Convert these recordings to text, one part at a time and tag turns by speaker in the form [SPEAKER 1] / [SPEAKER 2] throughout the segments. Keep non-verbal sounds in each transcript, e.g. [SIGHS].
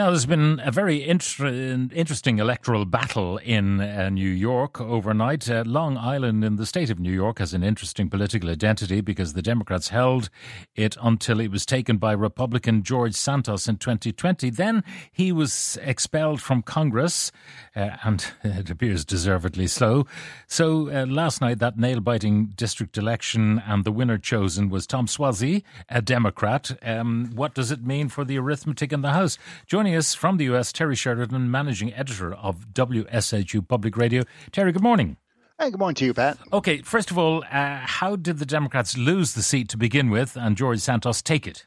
[SPEAKER 1] Now, there's been a very inter- interesting electoral battle in uh, New York overnight. Uh, Long Island in the state of New York has an interesting political identity because the Democrats held it until it was taken by Republican George Santos in 2020. Then he was expelled from Congress, uh, and [LAUGHS] it appears deservedly so. So uh, last night, that nail biting district election, and the winner chosen was Tom Suozzi, a Democrat. Um, what does it mean for the arithmetic in the House? Joining us from the US, Terry Sheridan, managing editor of WSHU Public Radio. Terry, good morning.
[SPEAKER 2] Hey, good morning to you, Pat.
[SPEAKER 1] Okay, first of all, uh, how did the Democrats lose the seat to begin with and George Santos take it?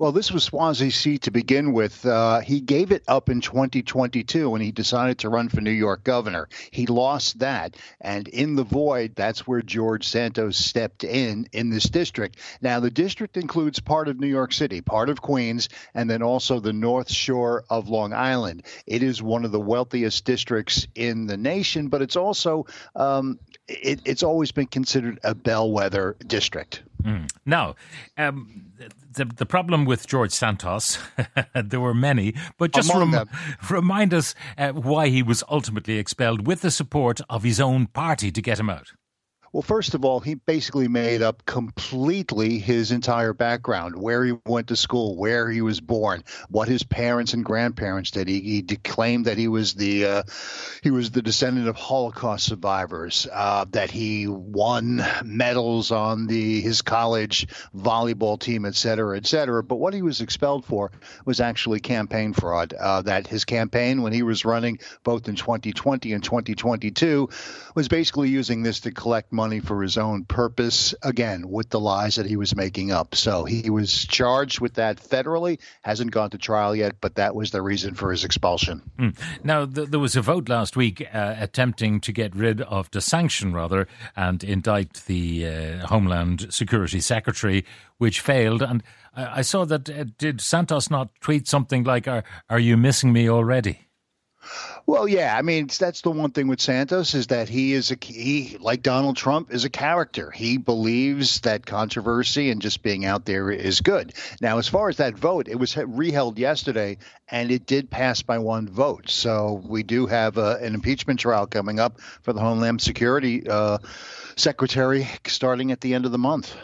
[SPEAKER 2] Well, this was Suozzi's seat to begin with. Uh, he gave it up in 2022 when he decided to run for New York governor. He lost that, and in the void, that's where George Santos stepped in in this district. Now, the district includes part of New York City, part of Queens, and then also the North Shore of Long Island. It is one of the wealthiest districts in the nation, but it's also um, it, it's always been considered a bellwether district.
[SPEAKER 1] Mm. Now, um, the the problem with George Santos, [LAUGHS] there were many, but just rem- remind us uh, why he was ultimately expelled with the support of his own party to get him out.
[SPEAKER 2] Well, first of all, he basically made up completely his entire background, where he went to school, where he was born, what his parents and grandparents did. He, he claimed that he was the uh, he was the descendant of Holocaust survivors, uh, that he won medals on the his college volleyball team, et cetera, et cetera. But what he was expelled for was actually campaign fraud. Uh, that his campaign, when he was running both in 2020 and 2022, was basically using this to collect money for his own purpose, again, with the lies that he was making up. So he was charged with that federally, hasn't gone to trial yet, but that was the reason for his expulsion.
[SPEAKER 1] Mm. Now, th- there was a vote last week uh, attempting to get rid of the sanction, rather, and indict the uh, Homeland Security Secretary, which failed. And I, I saw that uh, did Santos not tweet something like, "Are are you missing me already?"
[SPEAKER 2] Well, yeah, I mean that's the one thing with Santos is that he is a he like Donald Trump is a character. He believes that controversy and just being out there is good. Now, as far as that vote, it was reheld yesterday, and it did pass by one vote. So we do have uh, an impeachment trial coming up for the Homeland Security uh, Secretary starting at the end of the month.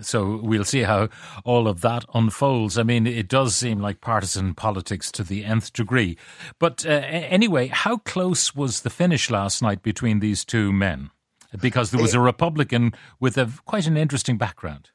[SPEAKER 1] So we'll see how all of that unfolds. I mean, it does seem like partisan politics to the nth degree. But uh, anyway, how close was the finish last night between these two men? Because there was a Republican with a quite an interesting background.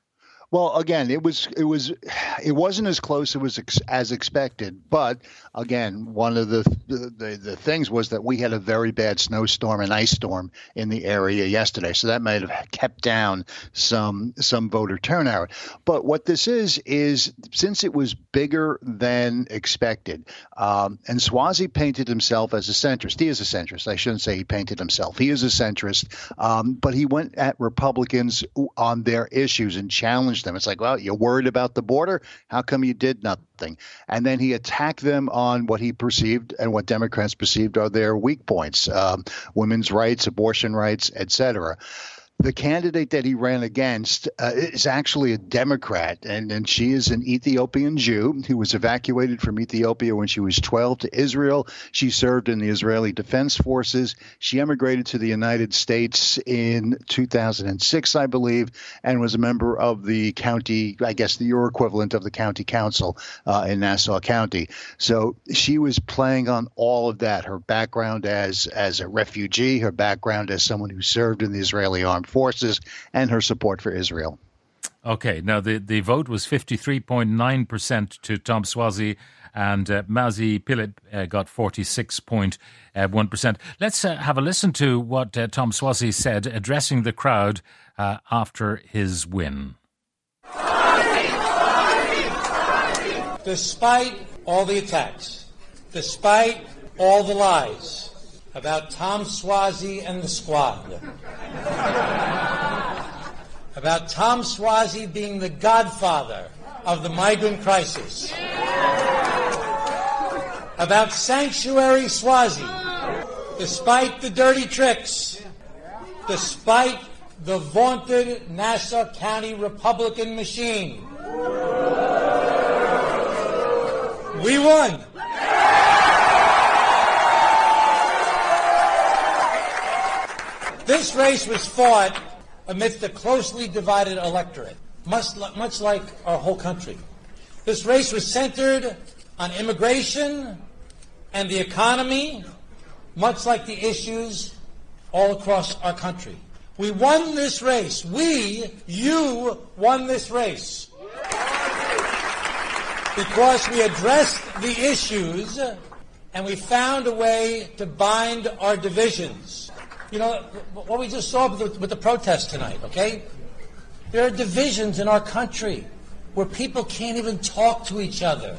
[SPEAKER 2] Well, again, it was it was [SIGHS] it wasn't as close it was ex- as expected, but again, one of the, the the things was that we had a very bad snowstorm and ice storm in the area yesterday, so that might have kept down some some voter turnout. But what this is is since it was bigger than expected, um, and Suozzi painted himself as a centrist. He is a centrist. I shouldn't say he painted himself. He is a centrist, um, but he went at Republicans on their issues and challenged them. It's like, well, you're worried about the border. How come you did nothing? And then he attacked them on what he perceived and what Democrats perceived are their weak points: um, women's rights, abortion rights, etc. The candidate that he ran against uh, is actually a Democrat, and, and she is an Ethiopian Jew who was evacuated from Ethiopia when she was 12 to Israel. She served in the Israeli Defense Forces. She emigrated to the United States in 2006, I believe, and was a member of the county, I guess the your equivalent of the county council uh, in Nassau County. So she was playing on all of that her background as, as a refugee, her background as someone who served in the Israeli armed forces, and her support for Israel.
[SPEAKER 1] Okay, now the, the vote was 53.9% to Tom Suozzi and uh, Mazi Pilip uh, got 46.1%. Let's uh, have a listen to what uh, Tom Suozzi said addressing the crowd uh, after his win.
[SPEAKER 3] Despite all the attacks, despite all the lies about Tom Suozzi and the squad, about Tom Suozzi being the godfather of the migrant crisis, about Sanctuary Suozzi, despite the dirty tricks, despite the vaunted Nassau County Republican machine. We won. This race was fought amidst a closely divided electorate, much, much like our whole country. This race was centered on immigration and the economy, much like the issues all across our country. We won this race. We, you, won this race. Because we addressed the issues and we found a way to bind our divisions. You know, what we just saw with the, with the protest tonight, okay? There are divisions in our country where people can't even talk to each other.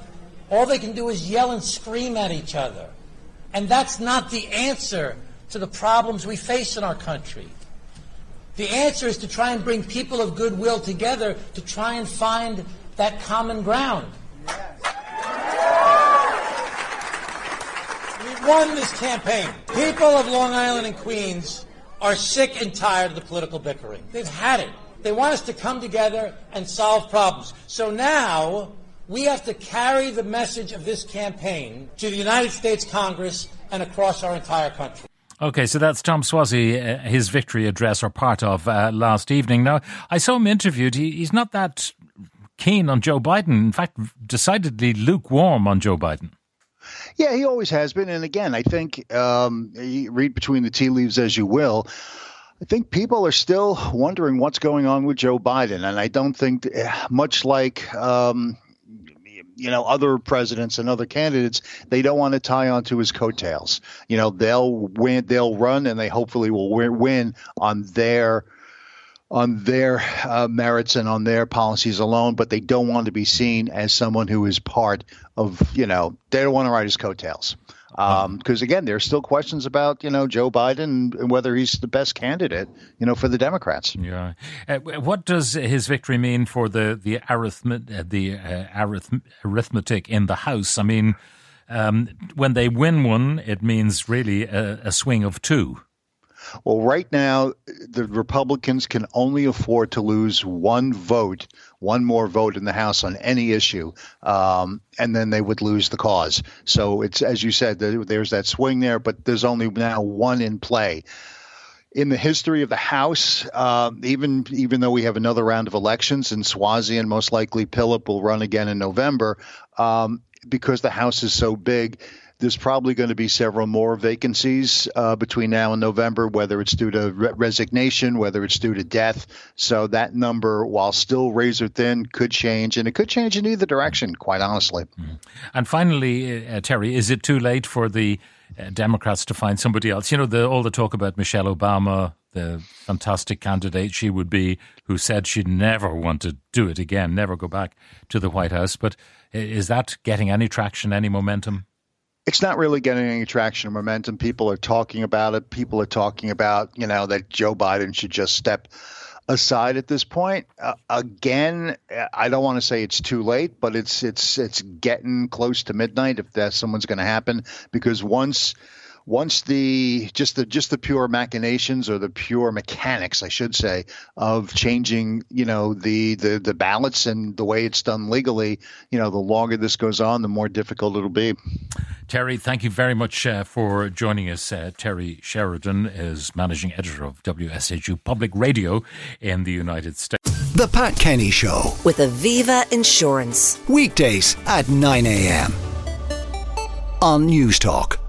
[SPEAKER 3] All they can do is yell and scream at each other. And that's not the answer to the problems we face in our country. The answer is to try and bring people of goodwill together to try and find that common ground. We won this campaign. People of Long Island and Queens are sick and tired of the political bickering. They've had it. They want us to come together and solve problems. So now we have to carry the message of this campaign to the United States Congress and across our entire country.
[SPEAKER 1] Okay, so that's Tom Suozzi, uh, his victory address, or part of uh, last evening. Now, I saw him interviewed. He, he's not that keen on Joe Biden. In fact, decidedly lukewarm on Joe Biden.
[SPEAKER 2] Yeah, he always has been. And again, I think um, read between the tea leaves as you will. I think people are still wondering what's going on with Joe Biden, and I don't think much like um, you know other presidents and other candidates, they don't want to tie onto his coattails. You know, they'll win, they'll run, and they hopefully will win on their on their uh, merits and on their policies alone, but they don't want to be seen as someone who is part of, you know, they don't want to ride his coattails because um, again, there's still questions about you know Joe Biden and whether he's the best candidate, you know, for the Democrats.
[SPEAKER 1] Yeah. Uh, what does his victory mean for the the arithmet- uh, the uh, arith- arithmetic in the House? I mean, um, when they win one, it means really a, a swing of two.
[SPEAKER 2] Well, right now, the Republicans can only afford to lose one vote, one more vote in the House on any issue, um, and then they would lose the cause. So it's, as you said, there's that swing there, but there's only now one in play. In the history of the House, uh, even even though we have another round of elections and Suozzi and most likely Pilip will run again in November, um, because the House is so big, there's probably going to be several more vacancies uh, between now and November, whether it's due to re- resignation, whether it's due to death. So that number, while still razor thin, could change, and it could change in either direction, quite honestly. Mm.
[SPEAKER 1] And finally, uh, Terry, is it too late for the uh, Democrats to find somebody else? You know, the, all the talk about Michelle Obama, the fantastic candidate she would be, who said she'd never want to do it again, never go back to the White House. But is that getting any traction, any momentum?
[SPEAKER 2] It's not really getting any traction or momentum. People are talking about it. People are talking about, you know, that Joe Biden should just step aside at this point. Uh, again, I don't want to say it's too late, but it's it's it's getting close to midnight if that someone's going to happen because once once the just the just the pure machinations or the pure mechanics, I should say, of changing, you know, the the the ballots and the way it's done legally, you know, the longer this goes on, the more difficult it'll be.
[SPEAKER 1] Terry, thank you very much uh, for joining us. Uh, Terry Sheridan is managing editor of WSHU Public Radio in the United States.
[SPEAKER 4] The Pat Kenny Show
[SPEAKER 5] with Aviva Insurance
[SPEAKER 4] weekdays at 9 a.m. on News Talk.